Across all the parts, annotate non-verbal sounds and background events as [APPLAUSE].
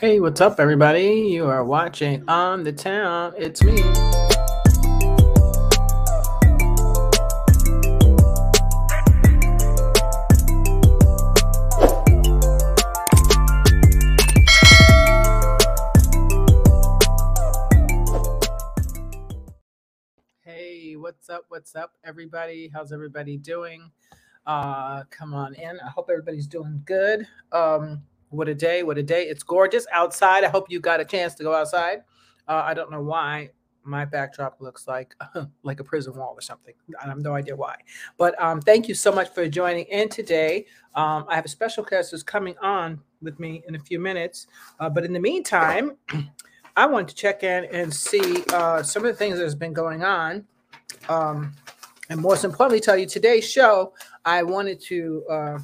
Hey, what's up, everybody? You are watching On the Town. It's me. Hey, what's up? What's up, everybody? How's everybody doing? Uh, come on in. I hope everybody's doing good. Um, what a day! What a day! It's gorgeous outside. I hope you got a chance to go outside. Uh, I don't know why my backdrop looks like [LAUGHS] like a prison wall or something. I have no idea why. But um, thank you so much for joining in today. Um, I have a special guest who's coming on with me in a few minutes. Uh, but in the meantime, [CLEARS THROAT] I wanted to check in and see uh, some of the things that has been going on. Um, and most importantly, tell you today's show, I wanted to uh,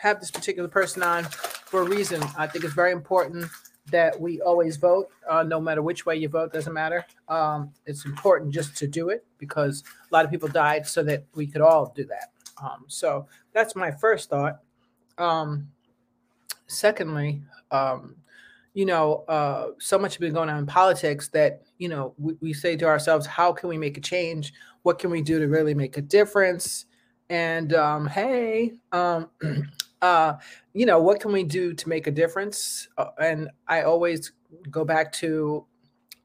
have this particular person on for a reason. I think it's very important that we always vote, uh, no matter which way you vote, doesn't matter. Um, it's important just to do it because a lot of people died so that we could all do that. Um, so that's my first thought. Um, secondly, um, you know, uh, so much has been going on in politics that, you know, we, we say to ourselves, how can we make a change? What can we do to really make a difference? And um, hey, um, [CLEARS THROAT] uh, you know, what can we do to make a difference? Uh, and I always go back to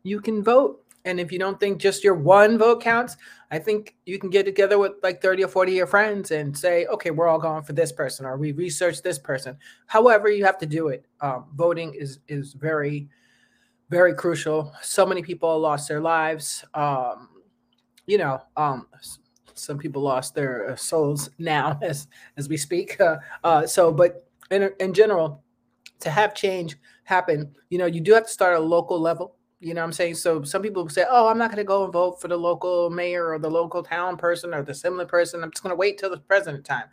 you can vote. And if you don't think just your one vote counts, I think you can get together with like 30 or 40 of your friends and say, okay, we're all going for this person or we research this person. However, you have to do it. Um, voting is is very, very crucial. So many people lost their lives. Um, you know, um, some people lost their uh, souls now [LAUGHS] as as we speak. Uh, uh, so, but in in general, to have change happen, you know, you do have to start at a local level. You know what I'm saying? So some people say, "Oh, I'm not going to go and vote for the local mayor or the local town person or the similar person. I'm just going to wait till the president time."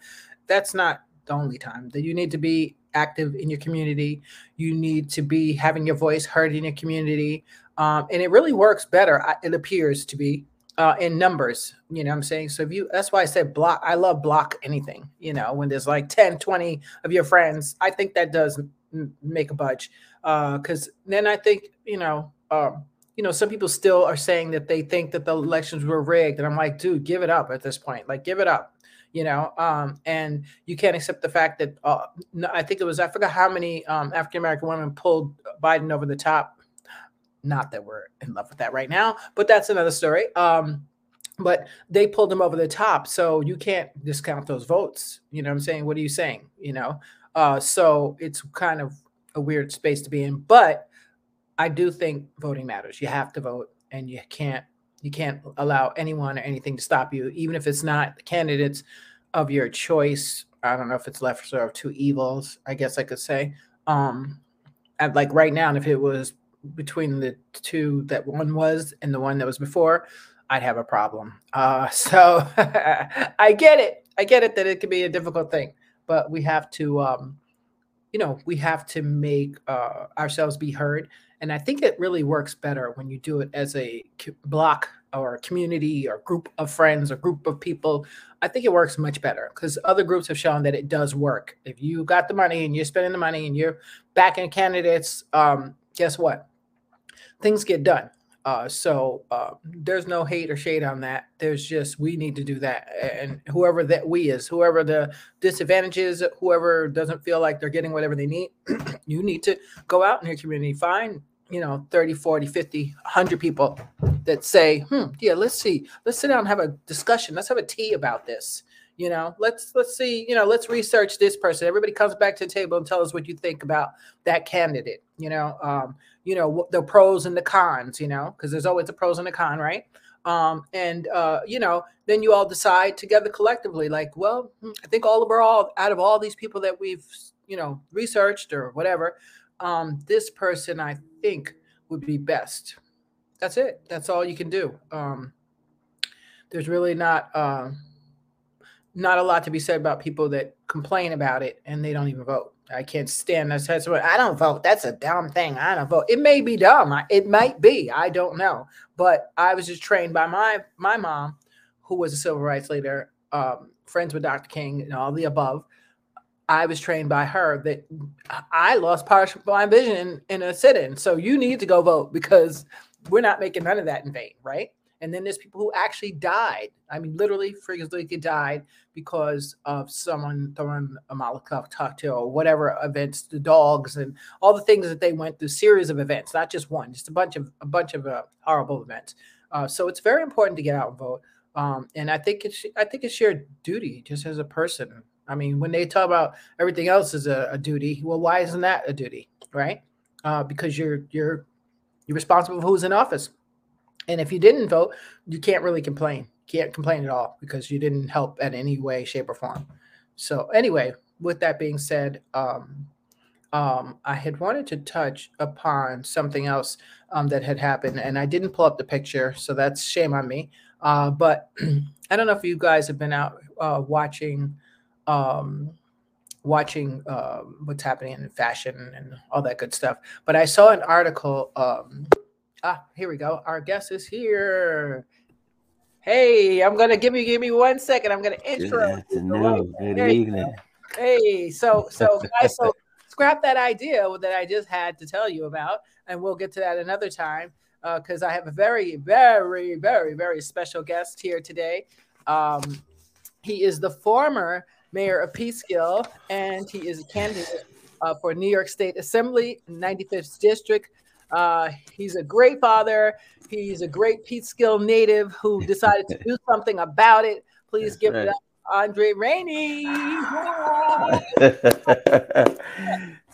That's not the only time that you need to be active in your community. You need to be having your voice heard in your community, um, and it really works better. It appears to be uh, in numbers. You know I'm saying? So if you, that's why I said block. I love block anything. You know, when there's like 10, 20 of your friends, I think that does m- make a budge. Because uh, then I think you know um, you know, some people still are saying that they think that the elections were rigged, and I'm like, dude, give it up at this point. Like, give it up. You know, um, and you can't accept the fact that uh, I think it was I forgot how many um, African American women pulled Biden over the top. Not that we're in love with that right now, but that's another story. Um, but they pulled him over the top, so you can't discount those votes. You know what I'm saying? What are you saying? You know, uh, so it's kind of a weird space to be in, but I do think voting matters. You have to vote, and you can't you can't allow anyone or anything to stop you, even if it's not the candidates of your choice. I don't know if it's lesser of two evils. I guess I could say. Um, at like right now, and if it was between the two that one was and the one that was before, I'd have a problem. Uh, [LAUGHS] so I get it. I get it that it can be a difficult thing, but we have to, um, you know, we have to make uh, ourselves be heard and I think it really works better when you do it as a block or a community or group of friends or group of people. I think it works much better because other groups have shown that it does work. If you got the money and you're spending the money and you're backing candidates, um, guess what? Things get done. Uh, so uh, there's no hate or shade on that. There's just we need to do that, and whoever that we is, whoever the disadvantages, whoever doesn't feel like they're getting whatever they need, [CLEARS THROAT] you need to go out in your community, find you know 30 40 50 100 people that say hmm yeah let's see let's sit down and have a discussion let's have a tea about this you know let's let's see you know let's research this person everybody comes back to the table and tell us what you think about that candidate you know um you know the pros and the cons you know because there's always a pros and a con right um and uh you know then you all decide together collectively like well hmm, i think all of our all out of all these people that we've you know researched or whatever um, this person I think would be best. That's it. That's all you can do. Um, there's really not uh, not a lot to be said about people that complain about it and they don't even vote. I can't stand that. Said someone, I don't vote. That's a dumb thing. I don't vote. It may be dumb. It might be. I don't know. But I was just trained by my my mom, who was a civil rights leader, um, friends with Dr. King and all the above I was trained by her that I lost partial blind vision in, in a sit-in. So you need to go vote because we're not making none of that in vain, right? And then there's people who actually died. I mean, literally, freakishly died because of someone throwing a Molotov cocktail or whatever events, the dogs and all the things that they went through. Series of events, not just one, just a bunch of a bunch of uh, horrible events. Uh, so it's very important to get out and vote. Um, and I think it's I think it's your duty just as a person. I mean, when they talk about everything else is a, a duty, well, why isn't that a duty, right? Uh, because you're you're you're responsible for who's in office. And if you didn't vote, you can't really complain. Can't complain at all because you didn't help in any way, shape, or form. So anyway, with that being said, um, um, I had wanted to touch upon something else um, that had happened, and I didn't pull up the picture, so that's shame on me. Uh, but [CLEARS THROAT] I don't know if you guys have been out uh, watching um, watching um, what's happening in fashion and all that good stuff. But I saw an article. Ah, here we go. Our guest is here. Hey, I'm gonna give you give me one second. I'm gonna intro. Good afternoon. Good evening. Hey, so so [LAUGHS] guys, so scrap that idea that I just had to tell you about, and we'll get to that another time because uh, I have a very, very, very, very special guest here today. Um, he is the former mayor of Peekskill, and he is a candidate uh, for New York State Assembly, 95th District. Uh, he's a great father. He's a great Peekskill native who [LAUGHS] decided to do something about it. Please That's give right. it up, Andre Rainey. [LAUGHS]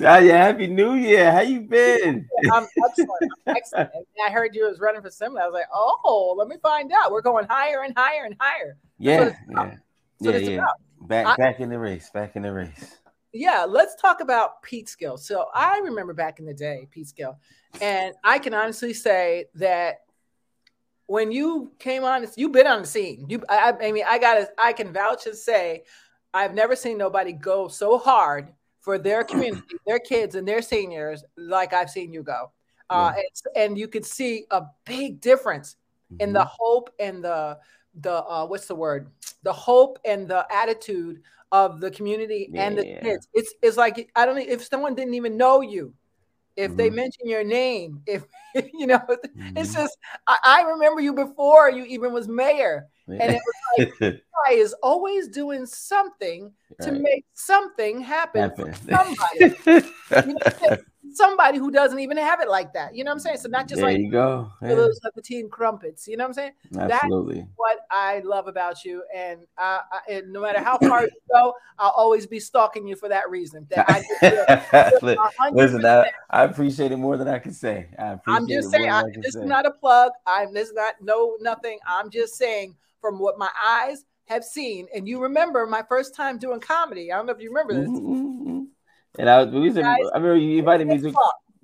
Talia, happy New Year. How you been? I'm [LAUGHS] excellent. I'm excellent. I heard you was running for assembly. I was like, oh, let me find out. We're going higher and higher and higher. Yeah, yeah, yeah, yeah. Back, I, back in the race. Back in the race. Yeah, let's talk about Peekskill. So I remember back in the day, Peekskill, and I can honestly say that when you came on, you've been on the scene. You, I, I mean, I got, I can vouch and say, I've never seen nobody go so hard for their community, [CLEARS THROAT] their kids, and their seniors like I've seen you go. Uh, and, and, you could see a big difference mm-hmm. in the mm-hmm. hope and the the uh, what's the word the hope and the attitude of the community yeah. and the kids it's it's like i don't know if someone didn't even know you if mm-hmm. they mention your name if [LAUGHS] you know mm-hmm. it's just I, I, remember you before you even was mayor and it was like [LAUGHS] guy is always doing something right. to make something happen, happen. somebody [LAUGHS] you know, somebody who doesn't even have it like that. You know what I'm saying? So not just there like you go. Yeah. those teen crumpets. You know what I'm saying? Absolutely. That's what I love about you, and, I, I, and no matter how far you go, I'll always be stalking you for that reason. That I [LAUGHS] listen. I, I, appreciate it more than I can say. I am just saying. I, this say. is not a plug. I'm this is not no nothing. I'm just saying from what my eyes have seen, and you remember my first time doing comedy. I don't know if you remember this. Mm-hmm. And I, was, I remember you invited me to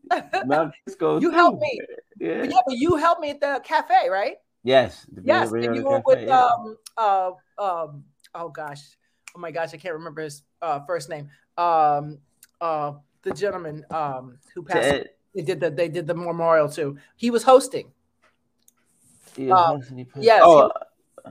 [LAUGHS] Mount you helped me. Yeah. yeah, but you helped me at the cafe, right? Yes. Yes, and you were cafe, with yeah. um uh um oh gosh, oh my gosh, I can't remember his uh, first name. Um uh the gentleman um who passed. They did the they did the memorial too. He was hosting. Yeah, um, yes. Oh,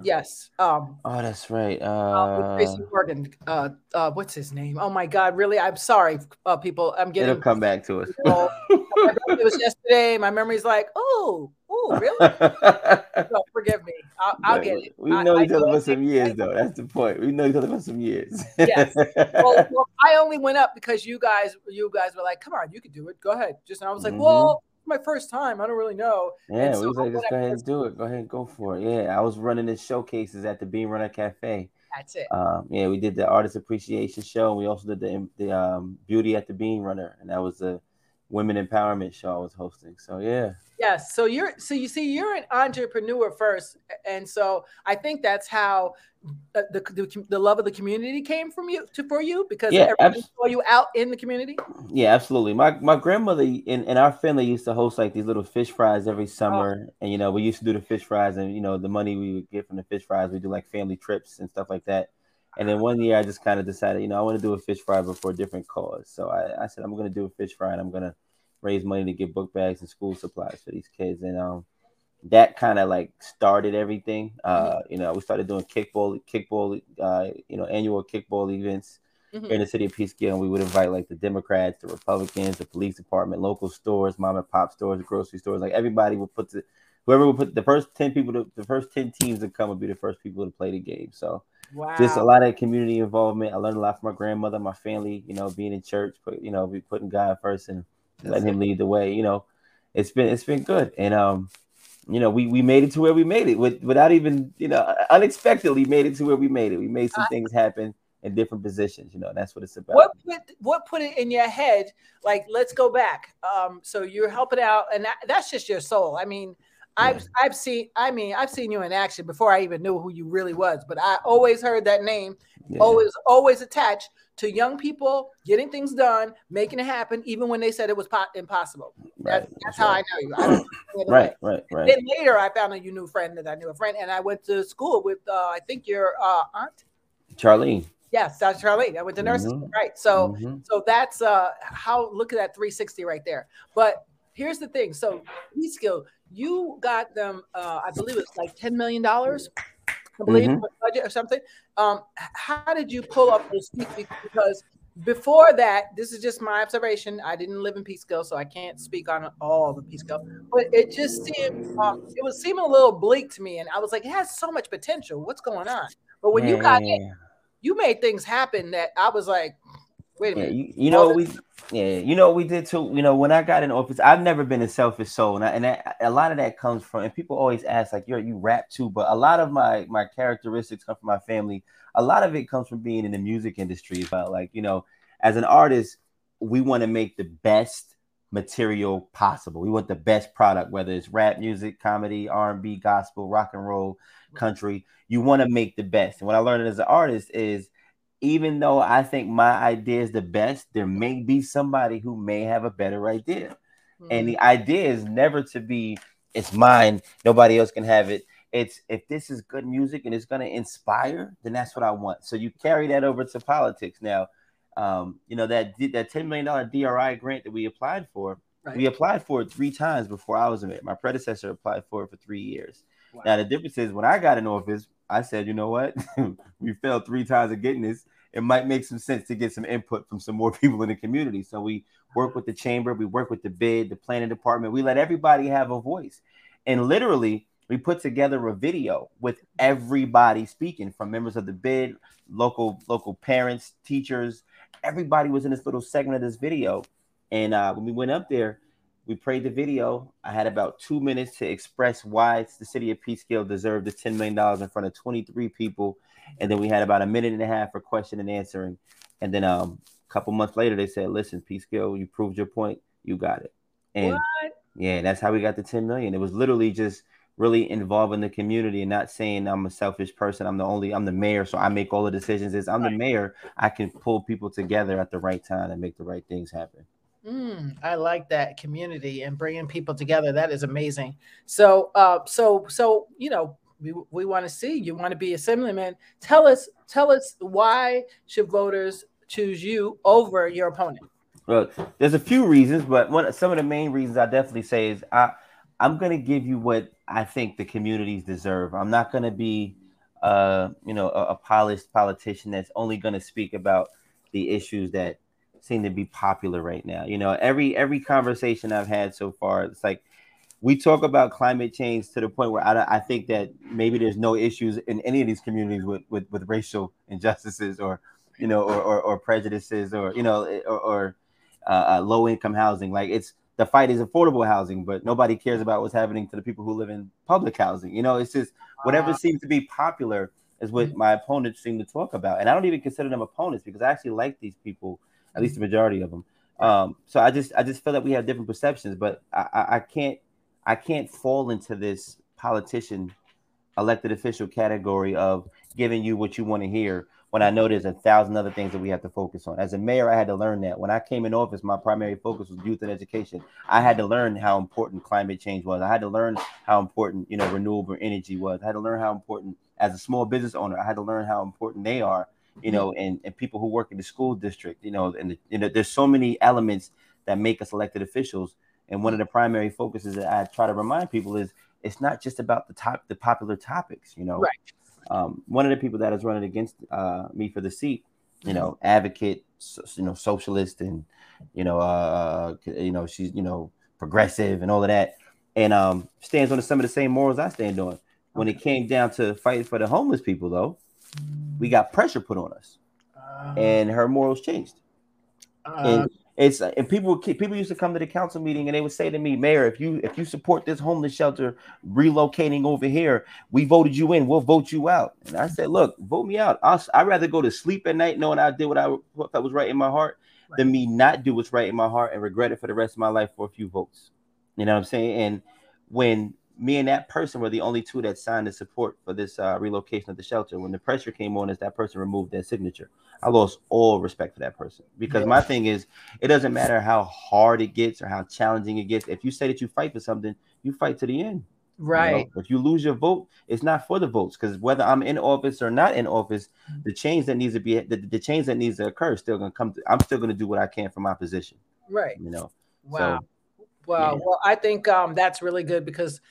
Yes. Um, oh, that's right. Uh, Tracy Morgan. Uh, uh, what's his name? Oh my God! Really? I'm sorry, uh, people. I'm getting. It'll come back to us. [LAUGHS] it was yesterday. My memory's like, oh, oh, really? [LAUGHS] so forgive me. I'll, I'll get it. We know each other for some years, though. That's the point. We know each other for some years. yes. [LAUGHS] Well, well, I only went up because you guys, you guys were like, come on, you can do it. Go ahead. Just and I was like, mm-hmm. well my first time. I don't really know. Yeah, so we was like, just go ahead and do it. Go ahead and go for it. Yeah, I was running the showcases at the Bean Runner Cafe. That's it. Um, yeah, we did the artist appreciation show. And we also did the the um, beauty at the Bean Runner, and that was a women empowerment show I was hosting. So yeah. Yes. So you're so you see you're an entrepreneur first, and so I think that's how the, the, the love of the community came from you to for you because yeah, everyone abs- saw you out in the community. Yeah, absolutely. My my grandmother and, in our family used to host like these little fish fries every oh. summer, oh. and you know we used to do the fish fries, and you know the money we would get from the fish fries, we do like family trips and stuff like that. And then one year I just kind of decided, you know, I want to do a fish fry, but for a different cause. So I, I said I'm going to do a fish fry, and I'm going to raise money to get book bags and school supplies for these kids. And um, that kind of like started everything. Uh, mm-hmm. you know, we started doing kickball, kickball, uh, you know, annual kickball events. mm-hmm. in the city of Peekskill, and we would invite like the Democrats, the Republicans, the police department, local stores, mom and pop stores, grocery stores. Like everybody would put the whoever would put the first ten people, to, the first ten teams that come would be the first people to play the game. So. Wow. Just a lot of community involvement. I learned a lot from my grandmother, my family. You know, being in church, put you know, be putting God first and That's letting. Him lead the way. You know, it's been it's been good, and um, you know, we we made it to where we made it with, without even you know unexpectedly made it to where we made it. We made some things happen in different positions. You know, that's what it's about. What put what put it in your head? Like, let's go back. Um, so you're helping out, and that, that's just your soul. I mean, I've. I've seen. I mean, I've seen you in action before I even knew who you really was. But I always heard that name, yeah. always always attached to young people getting things done, making it happen, even when they said it was po- impossible. Right. That's, that's how I know you. I [CLEARS THROAT] right, right, right. Then later, I found a you knew friend that I knew a friend, and I went to school with uh, I think your uh, aunt, Charlene. Yes, that's Charlene. I went to nursing, mm-hmm. right? So, mm-hmm. so that's uh, how. Look at that 360 right there. But here's the thing. So, skill, you got them. Uh, I believe it's like 10 million dollars I believe, mm-hmm. budget or something. Um, how did you pull up those feet? Because before that, this is just my observation. I didn't live in Peekskill, so I can't speak on all the Peekskill. But it just seemed um, it was seeming a little bleak to me, and I was like, it has so much potential. What's going on? But when yeah, you got yeah, yeah. you made things happen that I was like, wait a minute. You, you know we yeah, you know we did too. You know when I got in office, I've never been a selfish soul, and, I, and that, a lot of that comes from. And people always ask like, "You're you rap too," but a lot of my my characteristics come from my family. A lot of it comes from being in the music industry. About like you know, as an artist, we want to make the best material possible. We want the best product, whether it's rap music, comedy, R and B, gospel, rock and roll, country. You want to make the best. And what I learned as an artist is even though I think my idea is the best, there may be somebody who may have a better idea. Mm-hmm. And the idea is never to be, it's mine, nobody else can have it. It's if this is good music and it's going to inspire, then that's what I want. So you carry that over to politics. Now, um, you know, that that $10 million DRI grant that we applied for, right. we applied for it three times before I was in it. My predecessor applied for it for three years. Wow. Now, the difference is when I got in office, I said, you know what? [LAUGHS] we failed three times at getting this it might make some sense to get some input from some more [LAUGHS] people in the community. So we work with the chamber, we work with the bid, the planning department. We let everybody have a voice. And literally, we put together a video with everybody speaking from members of the bid, local local parents, teachers. Everybody was in this little segment of this video. And uh, when we went up there, we prayed the video. I had about two minutes to express why the city of Peekskill deserved the $10 million in front of 23 people and then we had about a minute and a half for question and answering. And then um, a couple months later, they said, "Listen, Peekskill, you proved your point. You got it." And what? yeah, that's how we got the 10 million. It was literally just really involving the community and not saying I'm a selfish person. I'm the only, I'm the mayor, so I make all the decisions. Is I'm right. the mayor, I can pull people together at the right time and make the right things happen. Mm, I like that community and bringing people together. That is amazing. So, uh, so, so you know, we, we want to see you want to be assemblyman. Tell us tell us why should voters choose you over your opponent? Well there's a few reasons but one some of the main reasons i definitely say is i i'm going to give you what i think the communities deserve. I'm not going to be uh you know a, a polished politician that's only going to speak about the issues that seem to be popular right now. You know every every conversation i've had so far it's like we talk about climate change to the point where I, I think that maybe there's no issues in any of these communities with, with, with racial injustices or you know or, or, or prejudices or you know or, or uh, uh, low income housing. Like it's the fight is affordable housing but nobody cares about what's happening to the people who live in public housing. You know it's just whatever seems to be popular is what mm-hmm. my opponents seem to talk about. And i don't even consider them opponents because i actually like these people at least the majority of them. Um, so i just i just feel that we have different perceptions but I, I, I can't I can't fall into this politician elected official category of giving you what you want to hear when I know there's a thousand other things that we have to focus on. As a mayor, I had to learn that. When I came in office, my primary focus was youth and education. I had to learn how important climate change was. I had to learn how important, you know, renewable energy was. I had to learn how important as a small business owner, I had to learn how important they are, you know, and, and people who work in the school district, you know, and the, you know, there's so many elements that make us elected officials and one of the primary focuses that I try to remind people is it's not just about the top, the popular topics. You know, right. Um, one of the people that is running against uh, me for the seat you know, advocate, you know, socialist, and you know, uh, you know, she's you know progressive and all of that, and um, stands on some of the same morals I stand on. When it came down to fighting for the homeless people, though, we got pressure put on us, uh, and her morals changed. Uh, and it's and people people used to come to the council meeting and they would say to me, Mayor, if you if you support this homeless shelter relocating over here, we voted you in, we'll vote you out. And I said, look, vote me out. I'll, I'd rather go to sleep at night knowing I did what I what was right in my heart right. than me not do what's right in my heart and regret it for the rest of my life for a few votes. You know what I'm saying? And when me and that person were the only two that signed the support for this uh, relocation of the shelter. When the pressure came on, as that person removed their signature, I lost all respect for that person because yeah. my thing is, it doesn't matter how hard it gets or how challenging it gets. If you say that you fight for something, you fight to the end. Right. You know, if you lose your vote, it's not for the votes because whether I'm in office or not in office, mm. the change that needs to be the, the change that needs to occur is still come. To, I'm still gonna do what I can for my position. Right. You know. Wow. So, Wow. Yeah. Well, I think um, that's really good because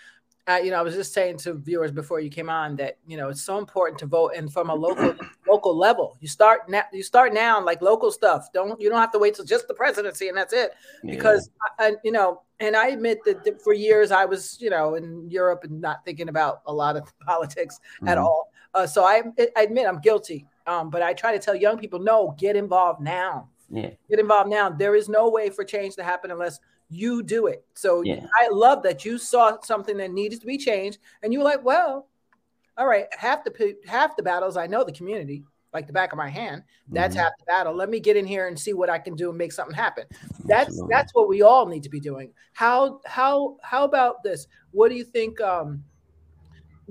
uh, you know, I was just saying to viewers before you came on that you know it's so important to vote and from a local [CLEARS THROAT] local level. You start now. You start now, like local stuff. Don't you don't have to wait till just the presidency and that's it. Because yeah. I, you know, and I admit that for years I was you know in Europe and not thinking about a lot of [LAUGHS] politics mm-hmm. at all. Uh, so I, I admit I'm guilty. Um, but I try to tell young people, no, get involved now. Yeah. Get involved now. There is no way for change to happen unless you do it. So yeah. I love that you saw something that needed to be changed, and you were like, "Well, all right, half the half the battles I know the community like the back of my hand. That's mm-hmm. half the battle. Let me get in here and see what I can do and make something happen. That's Absolutely. that's what we all need to be doing. How how how about this? What do you think? Um,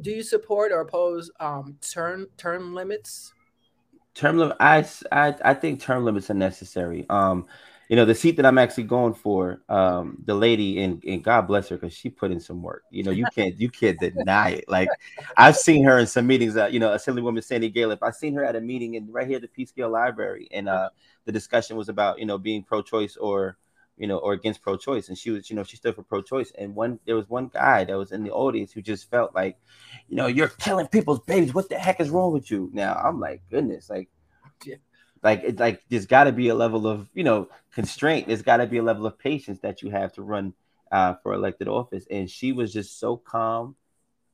do you support or oppose um, term term limits? Term limit. I, I I think term limits are necessary. Um, you know the seat that i'm actually going for um the lady and, and god bless her because she put in some work you know you can't you can't deny it like i've seen her in some meetings uh, you know assemblywoman Sandy Galef i've seen her at a meeting in right here at the peekskill library and uh the discussion was about you know being pro-choice or you know or against pro-choice. And she was you know she stood for pro-choice. And one there was one guy that was in the audience who just felt like you know you're killing people's babies. What the heck is wrong with you? Now i'm like goodness like like it's like there's got to be a level of you know constraint. There's got to be a level of patience that you have to run uh, for elected office. And she was just so calm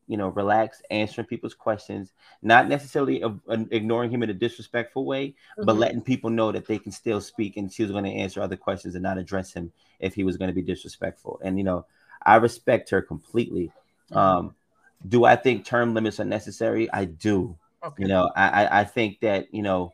you know relaxed answering people's questions not necessarily uh, ignoring him in a disrespectful way mm-hmm. but letting people know that they can still speak and she was going to answer other questions and not address him if he was going to be disrespectful and you know i respect her completely mm-hmm. um do i think term limits are necessary i do okay. you know I, I think that you know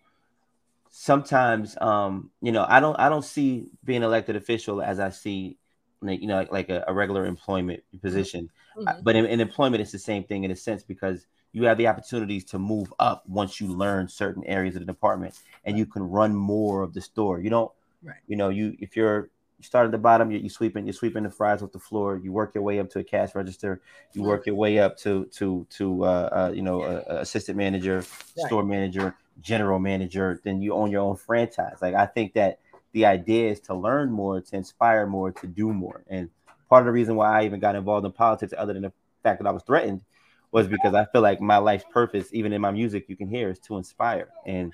sometimes um you know i don't i don't see being elected official as i see like you know like, like a, a, regular employment position mm-hmm. but in, in, employment it's the same thing in a sense because you have the opportunities to move up once you learn certain areas of the department and you can run more of the store you don't right. you know you if you're you start at the bottom you, you sweeping you're sweeping the fries off the floor you work your way up to a cash register you mm-hmm. work your way up to to to uh, uh you know a assistant manager right. store manager general manager, then you own your own franchise. Like I think that the idea is to learn more, to inspire more, to do more. And part of the reason why I even got involved in politics, other than the fact that I was threatened, was because I feel like my life's purpose, even in my music, you can hear, is to inspire. And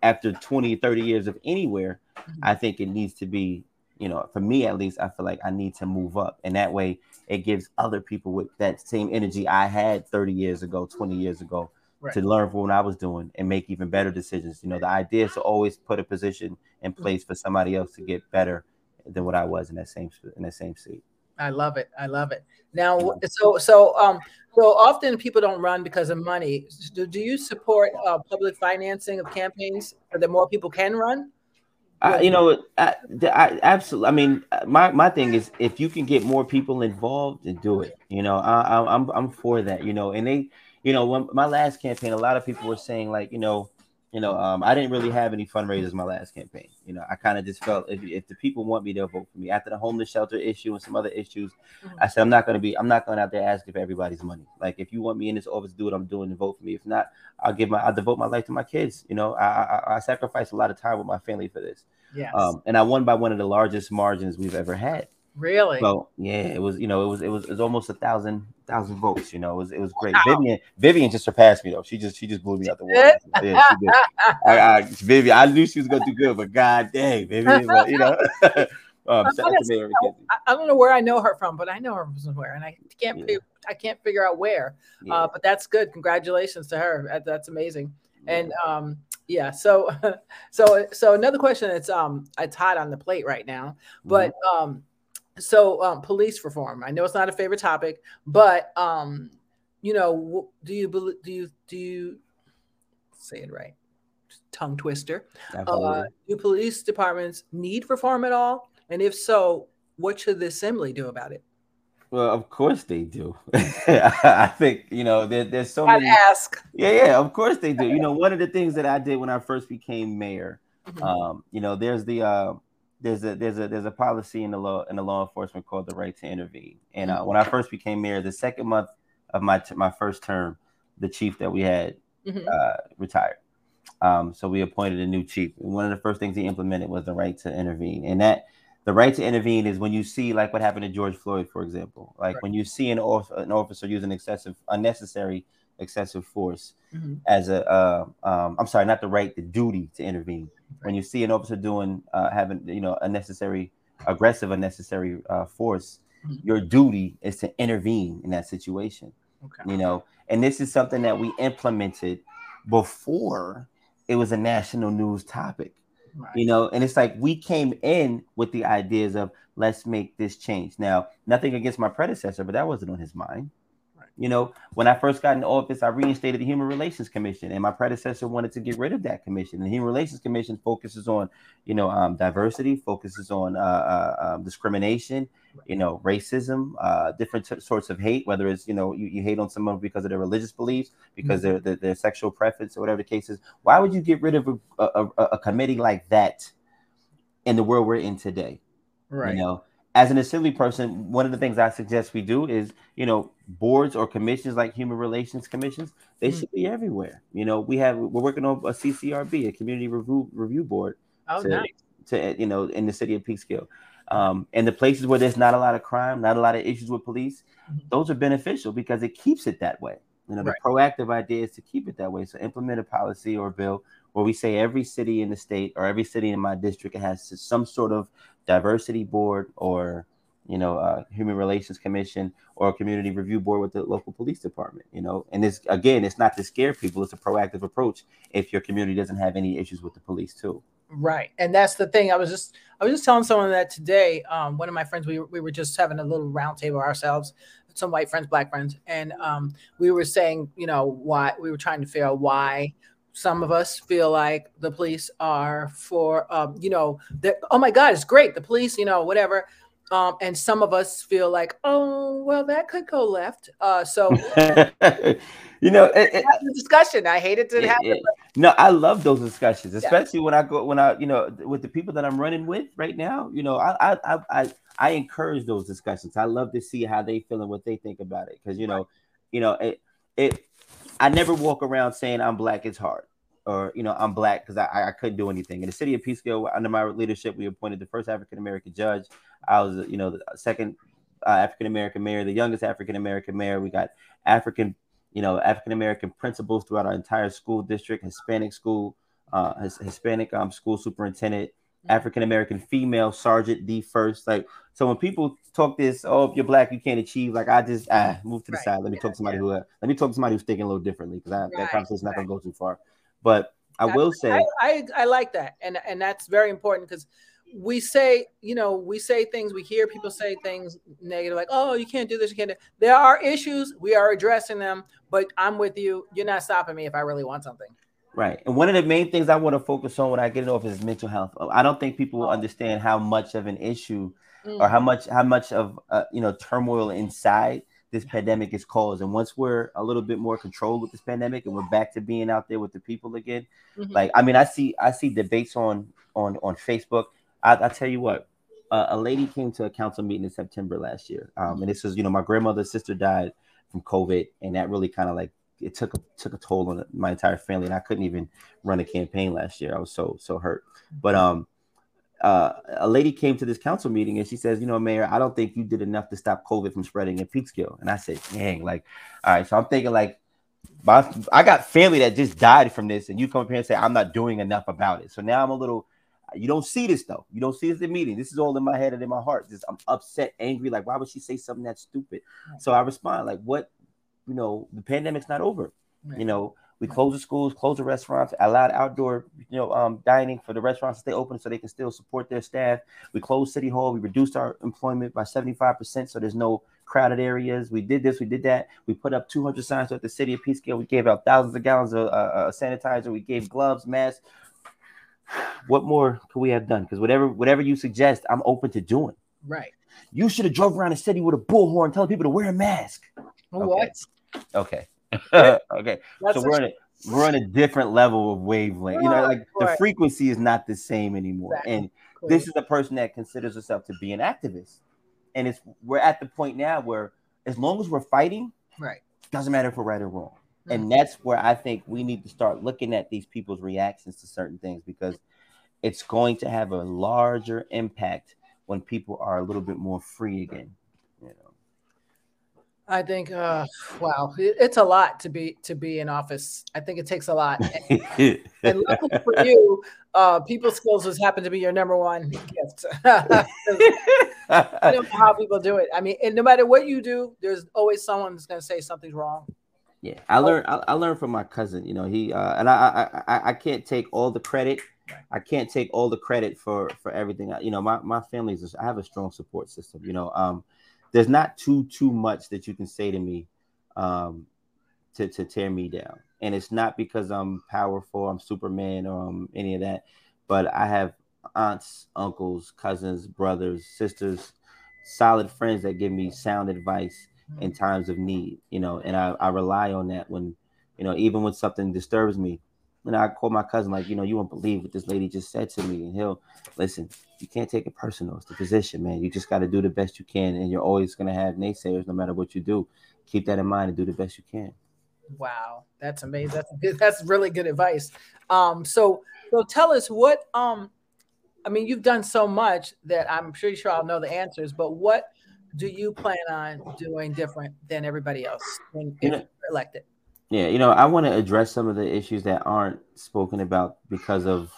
after 20, 30 years of anywhere, mm-hmm. I think it needs to be, you know, for me at least, I feel like I need to move up. And that way it gives other people with that same energy I had 30 years ago, 20 years ago, right. to learn from what I was doing and make even better decisions. You know, the idea is to always put a position in mm-hmm. place for somebody else to get better than what I was in that same in that same seat. I love it. I love it. Now, so so um so often people don't run because of money. Do, do you support uh, public financing of campaigns so that more people can run? I, you know, I, I absolutely. I mean, my my thing is if you can get more people involved, and do it. You know, I, I'm I'm for that. You know, and they you know, when my last campaign, a lot of people were saying like, you know, you know, um, I didn't really have any fundraisers my last campaign. You know, I kind of just felt if, if the people want me, they'll vote for me. After the homeless shelter issue and some other issues, mm-hmm. I said I'm not going to be, I'm not going out there asking for everybody's money. Like if you want me in this office, do what I'm doing and vote for me. If not, I'll give my, I'll devote my life to my kids. You know, I, I, I sacrifice a lot of time with my family for this. Yeah. Um, and I won by one of the largest margins we've ever had. Really? So yeah, it was you know it was it was it was almost a thousand thousand votes. You know, it was it was great. Wow. Vivian Vivian just surpassed me though. She just she just blew me out the water. [LAUGHS] yeah, she did. I, I, Vivian, I knew she was gonna do good, but god dang, Vivian, but, you know. [LAUGHS] um, I, I don't know where I know her from, but I know her from somewhere, and I can't yeah. figure, I can't figure out where. Yeah. Uh, but that's good. Congratulations to her. That's amazing. And um, yeah, so [LAUGHS] so so another question that's um it's hot on the plate right now, but mm-hmm. um so um, police reform. I know it's not a favorite topic, but um, you know, do you do you do you say it right? Tongue twister. Uh, do police departments need reform at all? And if so, what should the assembly do about it? Well, of course they do. [LAUGHS] I think you know there, there's so I'd many. Ask. Yeah, yeah, of course they do. You know, one of the things that I did when I first became mayor, mm-hmm. um, you know, there's the uh, there's a there's a there's a policy in the law in the law enforcement called the right to intervene. And uh, mm-hmm. when I first became mayor, the second month of my t- my first term, the chief that we had mm-hmm. uh, retired. Um, so we appointed a new chief. And one of the first things he implemented was the right to intervene, and that the right to intervene is when you see like what happened to George Floyd, for example, like right. when you see an, an officer using excessive, unnecessary excessive force mm-hmm. as a uh, um, I'm sorry, not the right, the duty to intervene. Right. When you see an officer doing uh, having you know unnecessary, aggressive, unnecessary uh, force, mm-hmm. your duty is to intervene in that situation. Okay. You know, and this is something that we implemented before it was a national news topic. Right. You know, and it's like we came in with the ideas of let's make this change. Now, nothing against my predecessor, but that wasn't on his mind. You know, when I first got in office, I reinstated the Human Relations Commission, and my predecessor wanted to get rid of that commission. And the Human Relations Commission focuses on, you know, um, diversity, focuses on uh, uh, um, discrimination, you know, racism, uh, different t- sorts of hate, whether it's, you know, you, you, hate on someone because of their religious beliefs, because mm-hmm. their, their, sexual preference, or whatever the case is. Why would you get rid of a, a, a, a committee like that in the world we're in today? Right. You know, as an assembly person, one of the things I suggest we do is, you know, boards or commissions like human relations commissions, they mm. should be everywhere. You know, we have we're working on a CCRB, a community review review board, oh, to, nice. to you know, in the city of Peekskill. Um, and the places where there's not a lot of crime, not a lot of issues with police, mm-hmm. those are beneficial because it keeps it that way. You know, the right. proactive idea is to keep it that way. So implement a policy or bill where we say every city in the state or every city in my district has some sort of diversity board or you know uh, human relations commission or a community review board with the local police department you know? And this again it's not to scare people it's a proactive approach if your community doesn't have any issues with the police too. Right and that's the thing i was just i was just telling someone that today um, one of my friends we, we were just having a little roundtable ourselves some white friends black friends and um, we were saying you know why we were trying to figure out why some of us feel like the police are for um, you know oh my god it's great the police you know whatever um, and some of us feel like oh well that could go left uh, so [LAUGHS] you know it, it, discussion i hate it to happen no i love those discussions especially yeah. when i go when i you know with the people that i'm running with right now you know i i i i encourage those discussions i love to see how they feel and what they think about it because you know right. you know it it I never walk around saying I'm black. It's hard, or you know, I'm black because I, I couldn't do anything. In the city of Peekskill, under my leadership, we appointed the first African American judge. I was, you know, the second uh, African American mayor, the youngest African American mayor. We got African, you know, African American principals throughout our entire school district, Hispanic school, uh, Hispanic um, school superintendent. African American female sergeant D first. Like so when people talk this, oh, if you're black, you can't achieve. Like I just ah move to the right. side. Let me yeah, talk to somebody yeah. who uh, let me talk to somebody who's thinking a little differently because right. that conversation's not right. gonna go too far. But I will say I, I, I like that. And and that's very important because we say, you know, we say things, we hear people say things negative, like, oh, you can't do this, you can't do there are issues, we are addressing them, but I'm with you. You're not stopping me if I really want something. Right. And one of the main things I want to focus on when I get it off is mental health. I don't think people will understand how much of an issue mm. or how much how much of uh, you know turmoil inside this pandemic is caused. And once we're a little bit more controlled with this pandemic and we're back to being out there with the people again, mm-hmm. like I mean, I see I see debates on on on Facebook. I, I tell you what, uh, a lady came to a council meeting in September last year, um, mm-hmm. and this was you know my grandmother's sister died from COVID, and that really kind of like it took a took a toll on my entire family, and I couldn't even run a campaign last year. I was so so hurt. But um, uh, a lady came to this council meeting and she says, you know, Mayor, I don't think you did enough to stop COVID from spreading in Peekskill. And I said, dang, like, all right. So I'm thinking like, my, I got family that just died from this, and you come up here and say I'm not doing enough about it. So now I'm a little. You don't see this though. You don't see this in the meeting. This is all in my head and in my heart. Just I'm upset, angry. Like, why would she say something that stupid? So I respond like, what? You know, the pandemic's not over. Right. You know, we close the schools, close the restaurants, allowed outdoor, you know, um, dining for the restaurants to stay open so they can still support their staff. We closed City Hall. We reduced our employment by 75%, so there's no crowded areas. We did this, we did that. We put up 200 signs at the city of Peekskill. We gave out thousands of gallons of uh, uh, sanitizer. We gave gloves, masks. [SIGHS] What more could we have done? Because whatever, whatever you suggest, I'm open to doing. Right. You should have drove around the city with a bullhorn telling people to wear a mask. What? Okay. [LAUGHS] [LAUGHS] okay. That's so we're on a we're on a different level of wavelength. You know, like the frequency is not the same anymore. Exactly. And this is a person that considers herself to be an activist. And it's we're at the point now where as long as we're fighting, right, doesn't matter if we're right or wrong. Mm-hmm. And that's where I think we need to start looking at these people's reactions to certain things because it's going to have a larger impact when people are a little bit more free again. I think, uh, wow, it, it's a lot to be to be in office. I think it takes a lot. And, and luckily for [LAUGHS] you, uh, people skills has happened to be your number one gift. [LAUGHS] I don't know how people do it. I mean, and no matter what you do, there's always someone that's going to say something's wrong. Yeah, I learned. I, I, learned from my cousin. You know, he uh, and I, I, I can't take all the credit. I can't take all the credit for for everything. You know, my my family's. I have a strong support system. You know, um, there's not too too much that you can say to me um, to to tear me down. And it's not because I'm powerful, I'm Superman, or I'm any of that. But I have aunts, uncles, cousins, brothers, sisters, solid friends that give me sound advice in times of need. You know, and I, I rely on that when, you know, even when something disturbs me. And I call my cousin, like, you know, you won't believe what this lady just said to me. And he'll listen, you can't take it personal. It's the position, man. You just got to do the best you can. And you're always going to have naysayers no matter what you do. Keep that in mind and do the best you can. Wow. That's amazing. That's good. That's really good advice. Um, so, so tell us what, um, I mean, you've done so much that I'm pretty sure I'll know the answers, but what do you plan on doing different than everybody else when you know, elected? Yeah, you know, I want to address some of the issues that aren't spoken about because of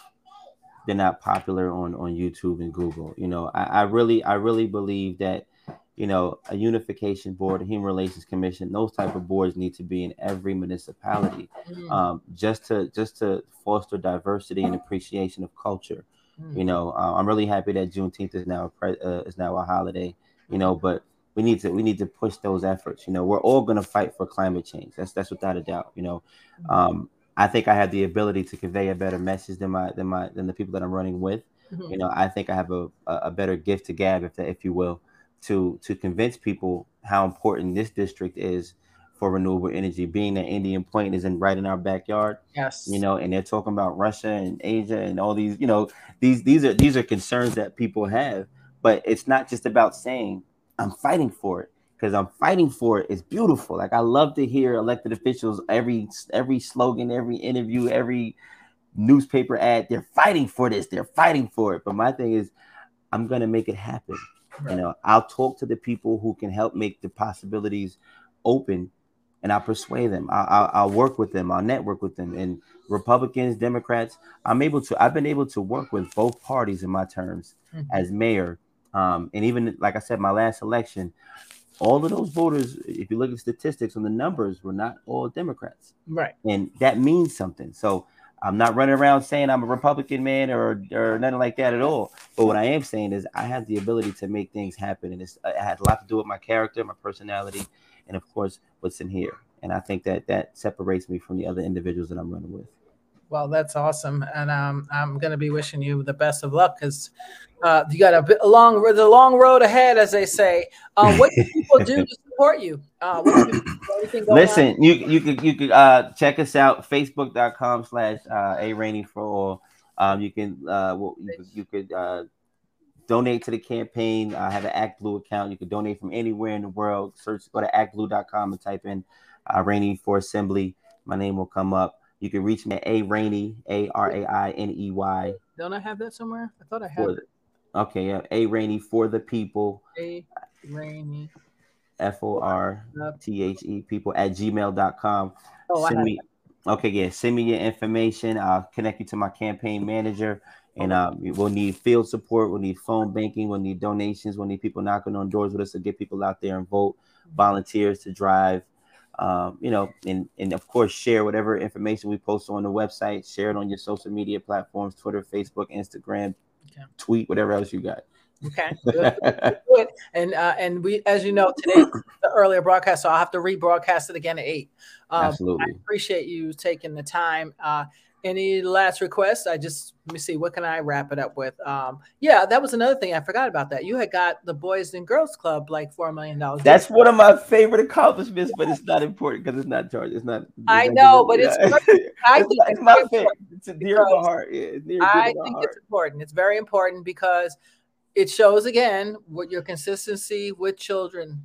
they're not popular on on YouTube and Google. You know, I, I really I really believe that you know a unification board, a human relations commission, those type of boards need to be in every municipality, mm. um, just to just to foster diversity and appreciation of culture. Mm. You know, uh, I'm really happy that Juneteenth is now a pre- uh, is now a holiday. You know, but we need to we need to push those efforts. You know, we're all going to fight for climate change. That's that's without a doubt. You know, mm-hmm. um, I think I have the ability to convey a better message than my than my than the people that I'm running with. Mm-hmm. You know, I think I have a, a better gift to gab, if if you will, to to convince people how important this district is for renewable energy. Being that Indian Point is in right in our backyard. Yes. You know, and they're talking about Russia and Asia and all these. You know, these these are these are concerns that people have. But it's not just about saying I'm fighting for it because I'm fighting for it. It's beautiful. Like I love to hear elected officials every every slogan, every interview, every newspaper ad. They're fighting for this. They're fighting for it. But my thing is, I'm gonna make it happen. Right. You know, I'll talk to the people who can help make the possibilities open, and I'll persuade them. I'll, I'll, I'll work with them. I'll network with them. And Republicans, Democrats, I'm able to. I've been able to work with both parties in my terms mm-hmm. as mayor um, and even like I said, my last election, all of those voters, if you look at statistics on the numbers, were not all Democrats. Right. And that means something. So I'm not running around saying I'm a Republican man or or nothing like that at all. But what I am saying is I have the ability to make things happen, and it's it has a lot to do with my character, my personality, and of course what's in here. And I think that that separates me from the other individuals that I'm running with. Well, that's awesome, and um, I'm going to be wishing you the best of luck because uh, you got a, bit, a long, the long road ahead, as they say. Um, what do people do to [LAUGHS] support you? Uh, Listen, on? you you could you could uh, check us out facebook.com slash uh, a Rainey for all. Um, you can uh, well, you could, you could uh, donate to the campaign. I have an Act Blue account. You can donate from anywhere in the world. Search go to actblue.com and type in uh, Rainey for Assembly. My name will come up. You can reach me at A Rainey, A R A I N E Y. Don't I have that somewhere? I thought I had it. Okay, yeah. A Rainey for the people. A Rainey. F O R T H E people at gmail.com. Oh, send me okay, yeah. Send me your information. I'll connect you to my campaign manager. And uh, we'll need field support, we'll need phone banking, we'll need donations, we'll need people knocking on doors with us to get people out there and vote, volunteers to drive, um, you know, and and of course share whatever information we post on the website. Share it on your social media platforms: Twitter, Facebook, Instagram, okay. tweet, whatever else you got. Okay, [LAUGHS] good. good. and uh, and we, as you know, today the earlier broadcast, so I'll have to rebroadcast it again at eight. Um, Absolutely. I appreciate you taking the time. Uh, any last requests? I just let me see. What can I wrap it up with? Um, yeah, that was another thing I forgot about. That you had got the Boys and Girls Club like four million dollars. That's one of my favorite accomplishments, but it's not important because it's not charged. It's not. It's I know, but it's. [LAUGHS] I think it's, it's my favorite. It's near my heart. Yeah, near I think heart. it's important. It's very important because it shows again what your consistency with children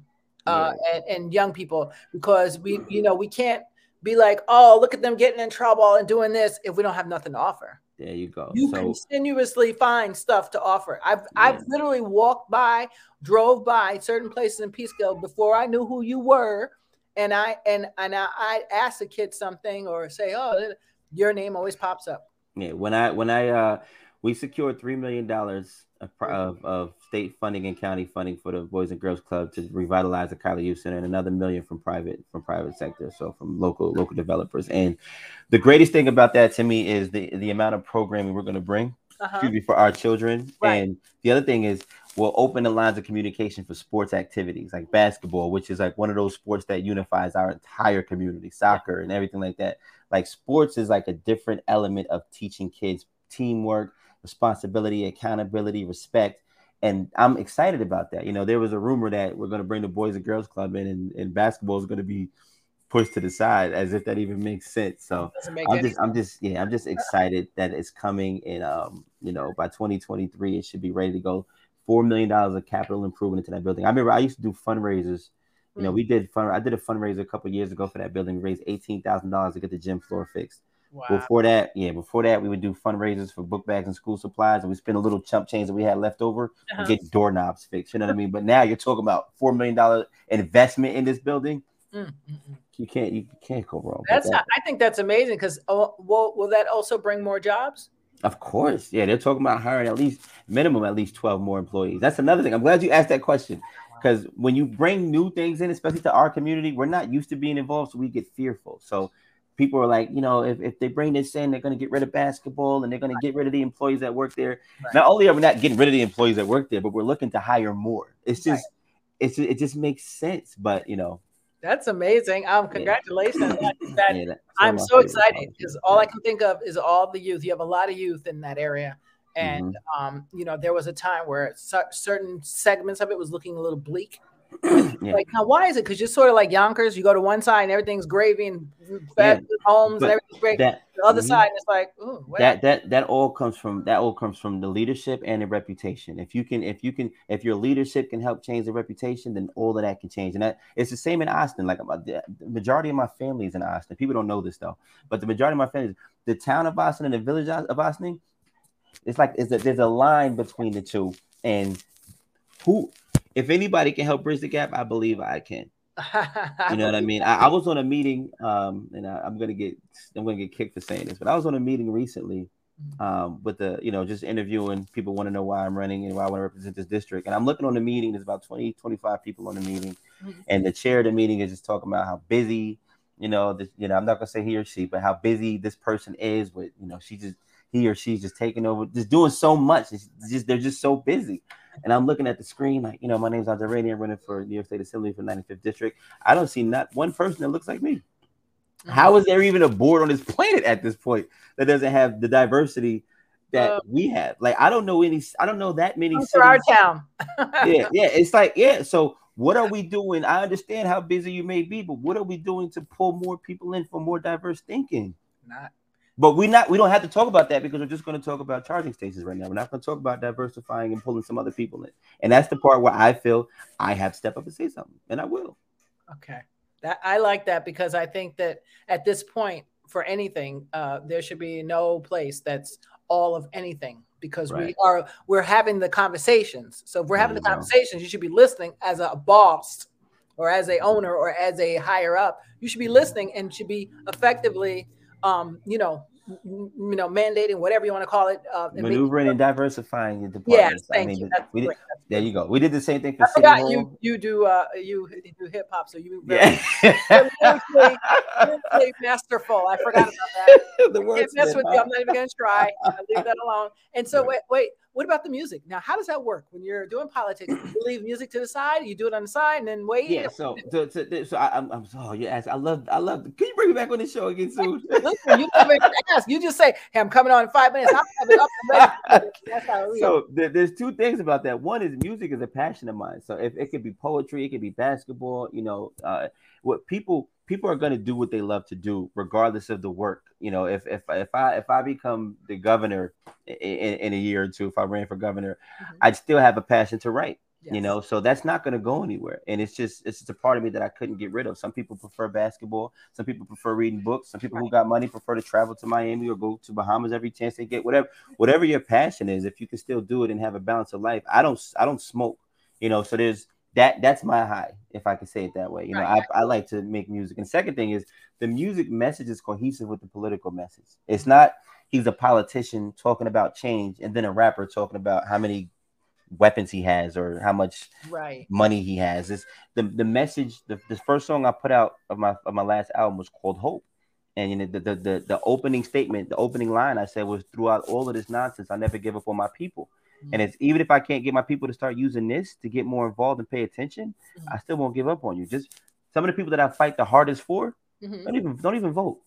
uh, yeah. and, and young people because we you know we can't be like oh look at them getting in trouble and doing this if we don't have nothing to offer. There you go. You so, continuously find stuff to offer. I've yeah. i've literally walked by drove by certain places in peekskill before i knew who you were and i and and i i ask a kid something or say oh your name always pops up. Yeah when i when i uh we secured three million dollars of, of state funding and county funding for the Boys and Girls Club to revitalize the Kiley Youth Center, and another million from private from private sector, so from local local developers. And the greatest thing about that to me is the the amount of programming we're going to bring, uh-huh. excuse me, for our children. Right. And the other thing is we'll open the lines of communication for sports activities like basketball, which is like one of those sports that unifies our entire community, soccer and everything like that. Like sports is like a different element of teaching kids teamwork responsibility, accountability, respect. And I'm excited about that. You know, there was a rumor that we're going to bring the Boys and Girls Club in, and, and basketball is going to be pushed to the side, as if that even makes sense. So I'm just, sense. I'm just, yeah, I'm just excited that it's coming. And um, you know, by 2023, it should be ready to go. Four million dollars of capital improvement into that building. I remember I used to do fundraisers. You know, mm. we did fun. I did a fundraiser a couple years ago for that building. Raised eighteen thousand dollars to get the gym floor fixed. Wow. Before that, yeah, before that, we would do fundraisers for book bags and school supplies, and we spend a little chump change that we had left over uh-huh. and get doorknobs fixed. You know what I mean? But now you're talking about four million dollar investment in this building. Mm-hmm. You can't you can't go wrong. That's that. I think that's amazing because oh, will will that also bring more jobs? Of course, yeah. They're talking about hiring at least minimum at least twelve more employees. That's another thing. I'm glad you asked that question because when you bring new things in, especially to our community, we're not used to being involved, so we get fearful. So people are like, you know, if, if they bring this in, they're going to get rid of basketball and they're going to get rid of the employees that work there. Right. Not only are we not getting rid of the employees that work there, but we're looking to hire more. It's just, right. it's it just makes sense. But you know, that's amazing. Um, congratulations. [LAUGHS] Yeah. That, yeah, I'm so excited because all I can think of is all the youth. You have a lot of youth in that area. And mm-hmm. um, you know, there was a time where certain segments of it was looking a little bleak [CLEARS THROAT] yeah. Like, now why is it? Because you're sort of like Yonkers. You go to one side and everything's gravy and yeah. homes and everything's great. That, the other mm-hmm. side, it's like ooh, that that that all comes from that all comes from the leadership and the reputation. If you can, if you can, if your leadership can help change the reputation, then all of that can change. And that it's the same in Ossining. Like the majority of my family is in Ossining. People don't know this though, but the majority of my family, the town of Ossining and the village of Ossining, it's like it's a, there's a line between the two, and who if anybody can help bridge the gap, I believe I can. you know what I mean? I, I, was [LAUGHS] on a meeting, um, and I, am gonna get I'm gonna get kicked for saying this, but I was on a meeting recently mm-hmm. um, with the you know just interviewing people want to know why I'm running and why I want to represent this district. And I'm looking on the meeting. There's about 20, 25 people on the meeting, mm-hmm. and the chair of the meeting is just talking about how busy, you know, this, you know, I'm not gonna say he or she, but how busy this person is with, you know, she just he or she's just taking over, just doing so much. It's just they're just so busy. And I'm looking at the screen, like, you know, my name's Andre Rainey. I'm running for New York State Assembly for 95th District. I don't see not one person that looks like me. Mm-hmm. How is there even a board on this [LAUGHS] planet at this point that doesn't have the diversity that uh, we have? Like, I don't know any, I don't know that many. For our town. [LAUGHS] yeah, yeah. It's like, yeah. So what are we doing? I understand how busy you may be, but what are we doing to pull more people in for more diverse thinking? Not but we not we don't have to talk about that because we're just going to talk about charging stations right now. We're not going to talk about diversifying and pulling some other people in. And that's the part where I feel I have to step up and say something, and I will. Okay, that I like that because I think that at this point for anything, uh, there should be no place that's all of anything because we are we're having the conversations. So if we're having the conversations, you should be listening as a boss or as a owner or as a higher up. You should be listening and should be effectively, um, you know, you know, mandating whatever you want to call it. Uh, and Maneuvering and diversifying your Yes, departments. thank I mean, you. th- That's we did. There you go. We did the same thing for I City forgot Hall. you you do uh you you do hip hop, so you [LAUGHS] Yeah. [LAUGHS] lyrically, lyrically [LAUGHS] masterful. I forgot about that. the I can't words mess with you. I'm not even gonna try. Leave that alone. And so Right. wait, wait, what about the music? Now, how does that work when you're doing politics? [CLEARS THROAT] You leave music to the side, you do it on the side, and then wait. Yeah, so so so, so I, I'm I'm so you asked I love I love can you bring me back on the show again soon? [LAUGHS] Listen, you don't even ask. You just say, "Hey, I'm coming on in five minutes." I'll have up. [LAUGHS] That's how we so there, there's two things about that. One is music is a passion of mine. So if it could be poetry, it could be basketball. You know, uh, what people people are going to do what they love to do, regardless of the work. You know, if if if I if I become the governor in, in a year or two, if I ran for governor, Mhm. I'd still have a passion to write. You know, so that's not going to go anywhere, and it's just it's just a part of me that I couldn't get rid of. Some people prefer basketball, some people prefer reading books, some people who got money prefer to travel to Miami or go to Bahamas every chance they get. Whatever, whatever your passion is, if you can still do it and have a balance of life. I don't, I don't smoke, you know, so there's that. That's my high, if I can say it that way. You know, Right. I, I like to make music. And second thing is the music message is cohesive with the political message. It's not he's a politician talking about change and then a rapper talking about how many weapons he has or how much right. money he has. It's the the message. The, the first song I put out of my of my last album was called Hope, and you know the, the the the opening statement, the opening line I said was throughout all of this nonsense, I never give up on my people. And it's even if I can't get my people to start using this to get more involved and pay attention, Mhm. I still won't give up on you. Just some of the people that I fight the hardest for Mhm. don't even don't even vote.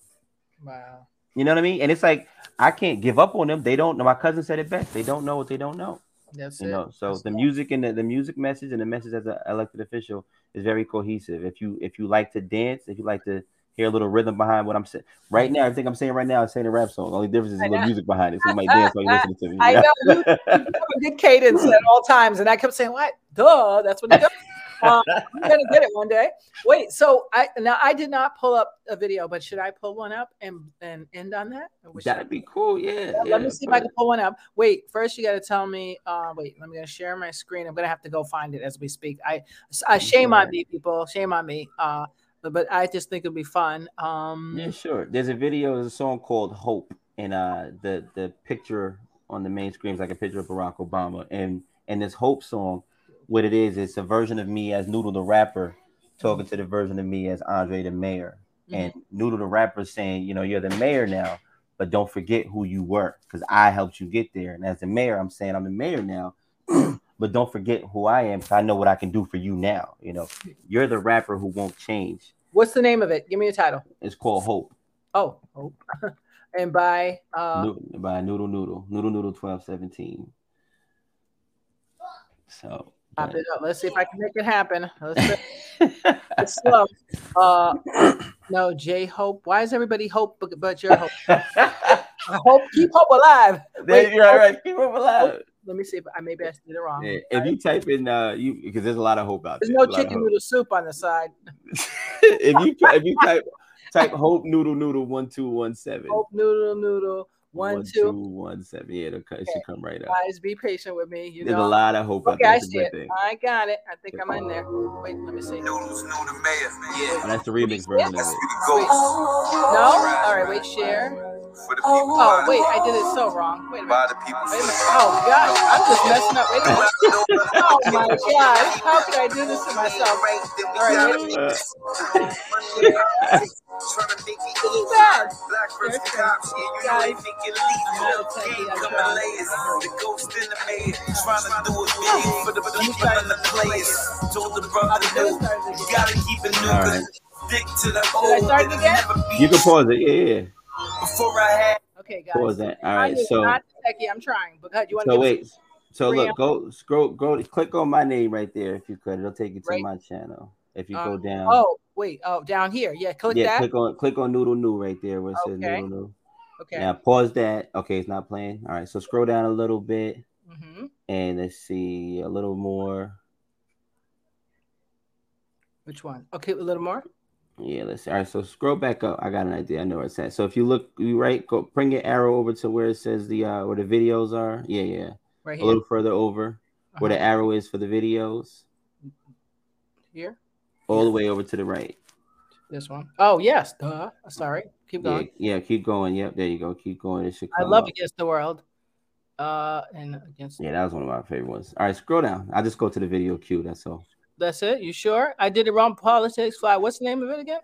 Wow. You know what I mean? And it's like I can't give up on them. They don't know. My cousin said it best. They don't know what they don't know. That's you it. know so That's the it. music and the, the music message and the message as an elected official is very cohesive if you if you like to dance if you like to hear a little rhythm behind what i'm saying right now everything i'm saying right now is saying a rap song only difference is a little music behind it so you might dance while you're listening to me I know you, you have a good cadence at all times, and I kept saying, "What? Duh, that's what you do." [LAUGHS] Um, I'm gonna get it one day. Wait, so I now I did not pull up a video, but should I pull one up and and end on that? Should I- that'd be cool yeah, Yeah, let me see if I can pull one up. Wait, first you got to tell me. Uh, wait, let me gonna share my screen. I'm gonna have to go find it as we speak. I, I shame on me, people. Shame on me. Uh, but, but I just think it'll be fun. Um, yeah sure there's a video there's a song called hope and uh the the picture on the main screen is like a picture of barack obama and and this hope song what it is it's a version of me as noodle the rapper talking to the version of me as andre the mayor mhm. and Noodle the rapper saying, you know, you're the mayor now, but don't forget who you were because I helped you get there. And as the mayor, I'm saying I'm the mayor now, [CLEARS THROAT] but don't forget who I am because I know what I can do for you now. You know, you're the rapper who won't change. What's the name of it? Give me a title. It's called Hope Oh, Hope. [LAUGHS] and by uh, Noodle, by Noodle Noodle Noodle Noodle 1217. So pop it up. Let's see if I can make it happen. Let's slow. [LAUGHS] Uh, [COUGHS] no, J Hope. Why is everybody Hope but, but your Hope? [LAUGHS] Hope, keep Hope alive. Wait, you're all right. Keep it alive. Let me see if I maybe I did it wrong. Yeah, if you type in uh you because there's a lot of hope out There's there. no lot of chicken noodle soup on the side. [LAUGHS] if you if you type type [LAUGHS] hope noodle noodle one two one seven Hope noodle noodle one two. one yeah it'll, co- it should come right up. Guys, be patient with me. You There's know. a lot of hope out Okay, there. I It's see it. thing. I got it. I think I'm in there. Wait, let me see. No. Noodles, know the mayor. Yeah. Oh, that's the remix version of it. Go. All right. Wait. Share. For the people. Oh wait, I did it so wrong. Wait a minute. By the people. Wait a minute. Oh God, I'm just messing up. Wait a minute. [LAUGHS] Oh my God, how could I do this to myself? All right, wait. [LAUGHS] This is bad. Black versus There's cops, yeah, you know they think it I'm not lethal. attending, Game I coming layers. The ghost in the mayor, trying to do it big for the people and the players. Told the brother no, do it started you gotta keep it new. All right. Stick to the old. start and again? never be You can pause it. Yeah, yeah. Before I had Okay, guys. Pause that. All I So techie. I'm trying. But you want to so give wait. So look, go scroll, go click on my name right there if you could. It'll take you to Right. my channel. If you Uh, go down. Oh wait. Oh, down here. Yeah, click yeah, that. click on click on Noodle New right there where it says Okay. Noodle New. okay. Now pause that. Okay, it's not playing. All right, so scroll down a little bit hmm and let's see a little more. Which one? Okay, a little more. Yeah, let's see. All right, so scroll back up. I got an idea. I know where it's at. So if you look, you right, go bring your arrow over to where it says the uh where the videos are. Yeah, yeah. Right here. A little further over where the Uh-huh. arrow is for the videos. Here. All the way over to the right. This one. Oh yes. Duh. Sorry. Keep going. yeah, keep going. Yep, there you go. Keep going. It should I love up. against the world. Uh, and against. Yeah, that was one of my favorite ones. All right, scroll down. I just go to the video queue. That's all. That's it. You sure? I did it wrong. Politics fly. What's the name of it again?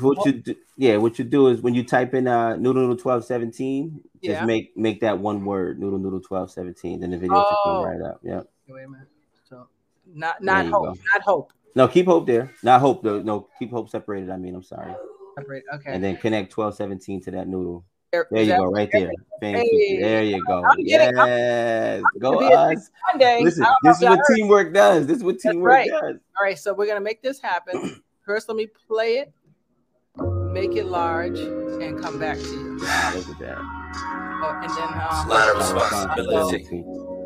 What you do, yeah, what you do is when you type in uh noodle noodle twelve seventeen, just make make that one word noodle noodle twelve seventeen, then the video should Oh. come right up. Yeah. Wait a minute. So, not not hope. go. Not hope. No, keep hope there. Not hope though. No, keep hope separated. I mean, I'm sorry. Separate. Okay. And then connect twelve seventeen to that noodle. There- There is you go, right there. Thank Hey. There you go. I'm getting- I'm- Yes. Go gonna us. Listen, I don't know this is y'all what heard. teamwork does. This is what teamwork right. does. All right, so we're gonna make this happen. [CLEARS THROAT] First, let me play it, make it large, and come back to you. Wow, look at that. Oh, and then um, Lot of responsibility. we'll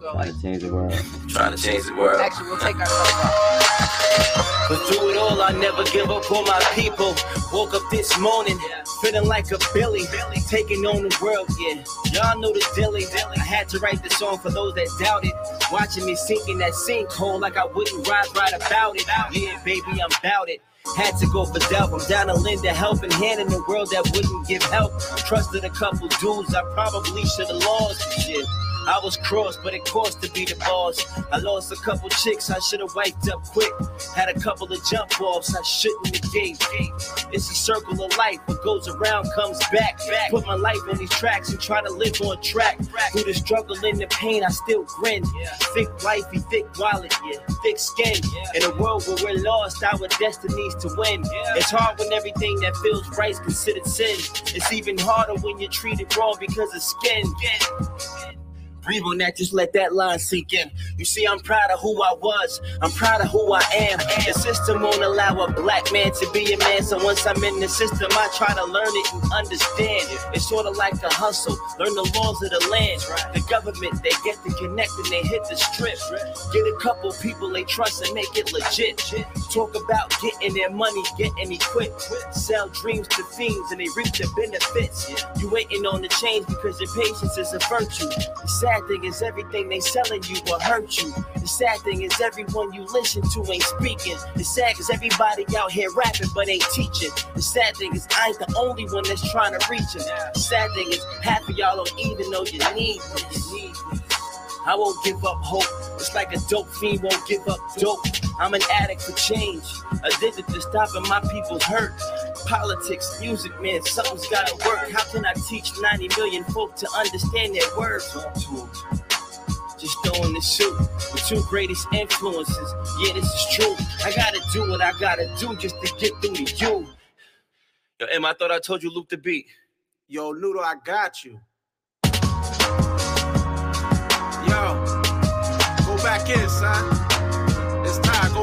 go Trying like. to change the world. Trying to change the world. Actually, we'll take ourselves off. But through it all, I never give up on my people. Woke up this morning, feeling like a Billy, Billy. taking on the world, yeah. Y'all know the dilly. I had to write this song for those that doubted. Watching me sink in that sinkhole like I wouldn't ride right about it. Yeah, baby, I'm about it. Had to go for Delph. I'm down to lend a helping hand in the world that wouldn't give help. Trusted a couple dudes I probably should have lost. and Shit. I was crossed, but it cost to be the boss. I lost a couple chicks I should have wiped up quick. Had a couple of jump offs I shouldn't have gave. It's a circle of life. What goes around comes back. Put my life on these tracks and try to live on track. Through the struggle and the pain, I still grin. Thick wifey, thick wallet, thick skin. In a world where we're lost, our destinies to win. It's hard when everything that feels right is considered sin. It's even harder when you're treated wrong because of skin. Breathe on that, just let that line sink in. You see, I'm proud of who I was. I'm proud of who I am. The system won't allow a black man to be a man. So once I'm in the system, I try to learn it and understand. it. It's sort of like a hustle. Learn the laws of the land. The government, they get the connect and they hit the strip. Get a couple people they trust and make it legit. Talk about getting their money, getting equipped. Sell dreams to fiends and they reap the benefits. You waiting on the change because your patience is a virtue. The sad thing is everything they selling you will hurt you. The sad thing is everyone you listen to ain't speaking. The sad cause everybody out here rapping but ain't teaching. The sad thing is I ain't the only one that's trying to reach them. The sad thing is half of y'all don't even know you need me. You need me. I won't give up hope. It's like a dope fiend won't give up dope. I'm an addict for change, addicted to stopping my people's hurt. Politics, music, man, something's gotta work. How can I teach 90 million folk to understand their words? Just throwing the shoot. The two greatest influences. Yeah, this is true. I gotta do what I gotta do just to get through to you. Yo, Em, I thought I told you Luke the beat. Yo, Noodle, I got you. Yo, go back in, son.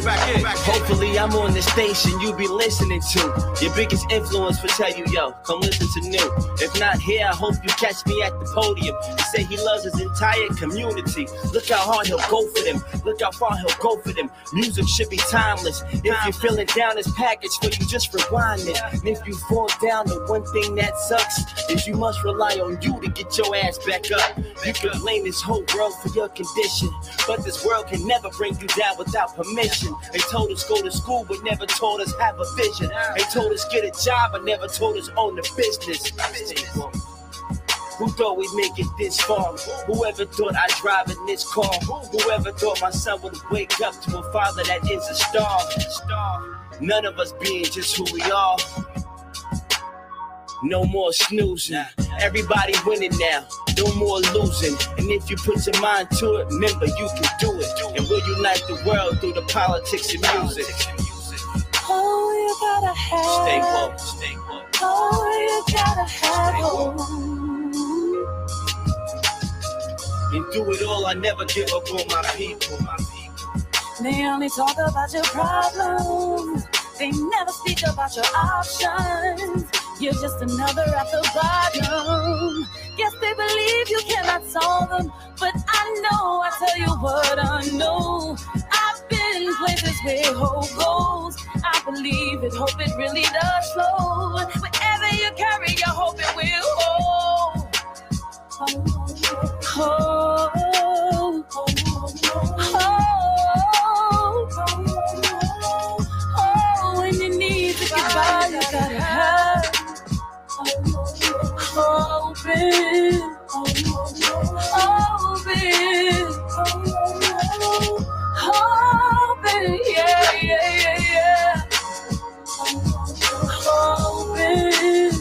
It's back in. Hopefully, I'm on the station you be listening to. Your biggest influence will tell you, yo, come listen to new. If not here, I hope you catch me at the podium. He say he loves his entire community. Look how hard he'll go for them. Look how far he'll go for them. Music should be timeless. If you're feeling down, this package for you, just rewind it. And if you fall down, the one thing that sucks is you must rely on you to get your ass back up. You can blame this whole world for your condition, but this world can never bring you down without permission. They told us go to school, but never told us have a vision. They told us get a job, but never told us own a business. Who thought we'd make it this far? Whoever thought I'd drive in this car? Whoever thought my son would wake up to a father that is a? Star. None of us being just who we are. No more snoozing. Everybody winning now. No more losing. And if you put your mind to it, remember you can do it. And we'll unite the world through the politics and music. Oh, you gotta have. Stay woke. Stay woke. Oh, you gotta have. Oh. And through it all, I never give up on my people. My people. They only talk about your problems. They never speak about your options. You're just another at the bottom. Yes, they believe you cannot solve them, but I know, I tell you what I know. I've been places where hope goes. I believe it, hope it really does flow. Wherever you carry, I hope it will hold. Oh, oh, oh, you gotta have open, open, open, yeah, yeah, yeah, yeah. Open,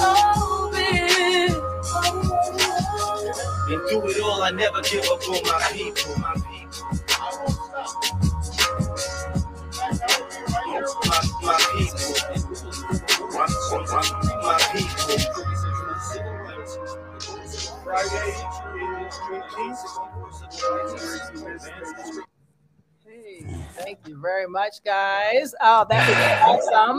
open. And through it all, I never give up on my people. My people. Hey, thank you very much, guys. Oh, that was awesome.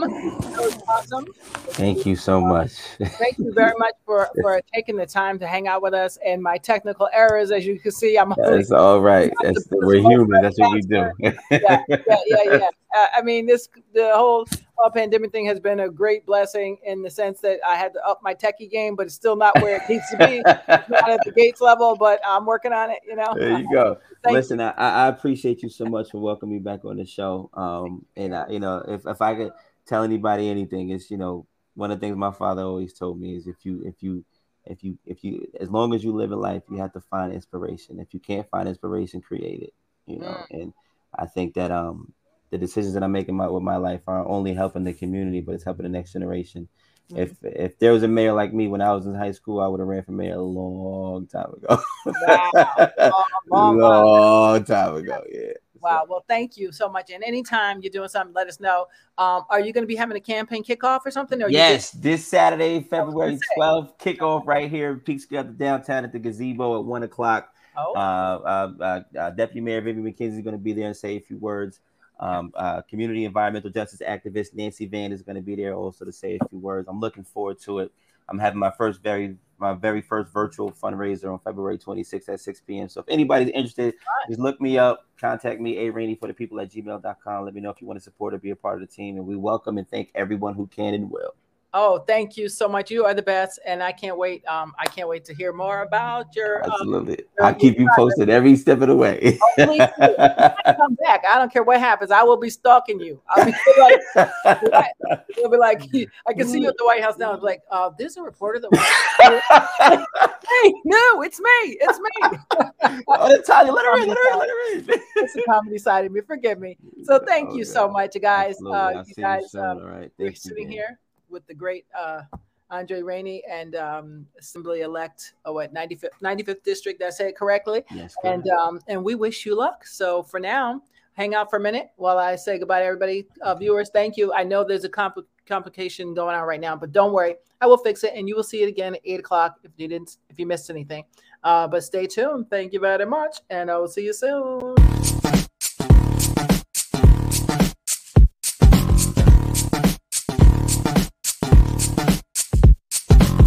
That was awesome. Thank you so much. Thank you very much for for [LAUGHS] taking the time to hang out with us. And my technical errors, as you can see, I'm It's all right. That's, we're human. That's what we do. yeah, yeah, yeah, yeah. [LAUGHS] Uh, I mean, this the whole uh, pandemic thing has been a great blessing in the sense that I had to up my techie game, but it's still not where it needs to be, not at the [LAUGHS] Gates level, but I'm working on it. You know. There you go. Listen, I, I appreciate you so much for welcoming me back on the show. Um, and I, you know, if, if I could tell anybody anything, it's you know, one of the things my father always told me is if you if you if you if you as long as you live in life, you have to find inspiration. If you can't find inspiration, create it. You know, and I think that um the decisions that I'm making my, with my life are only helping the community, but it's helping the next generation. If if there was a mayor like me when I was in high school, I would have ran for mayor a long time ago. Wow. Long, long, long. long time ago, yeah. Wow. Well, thank you so much. And anytime you're doing something, let us know. Um, are you going to be having a campaign kickoff or something? Or you Yes, this Saturday, February 12th, kickoff right here Together downtown at the gazebo at one o'clock. Oh, Uh, uh, uh, uh, Deputy Mayor Vivian McKenzie is going to be there and say a few words. Um, uh, community environmental justice activist Nancy Van is going to be there also to say a few words. I'm looking forward to it. I'm having my first very my very first virtual fundraiser on February 26th at 6 p.m. So if anybody's interested, just look me up, contact me, a rainy for the people at gmail.com. Let me know if you want to support or be a part of the team. And we welcome and thank everyone who can and will. Oh, thank you so much. You are the best, and I can't wait. Um, I can't wait to hear more about your. Um, Absolutely. I'll keep you posted every step of the way. please do. [LAUGHS] come back. I don't care what happens. I will be stalking you. I'll be like, [LAUGHS] It'll be like [LAUGHS] I can see you at the White House now. It's like, uh, there's a reporter that. Hey, no, it's me. It's me. oh, Tanya, let her in, let her in, let her in. It's the comedy side of me. Forgive me. So thank Oh, you yeah. so much, guys. Uh, you guys, um, All right. we're Thank you, sitting man. here with the great uh, Andre Rainey and um, Assembly elect, oh, what 95th, 95th district. Did I say it correctly? Yes, and um, and we wish you luck. So for now, hang out for a minute while I say goodbye to everybody. Uh, viewers, thank you. I know there's a compl- complication going on right now, but don't worry, I will fix it, and you will see it again at eight o'clock if you didn't if you missed anything. Uh, but stay tuned. Thank you very much, and I will see you soon.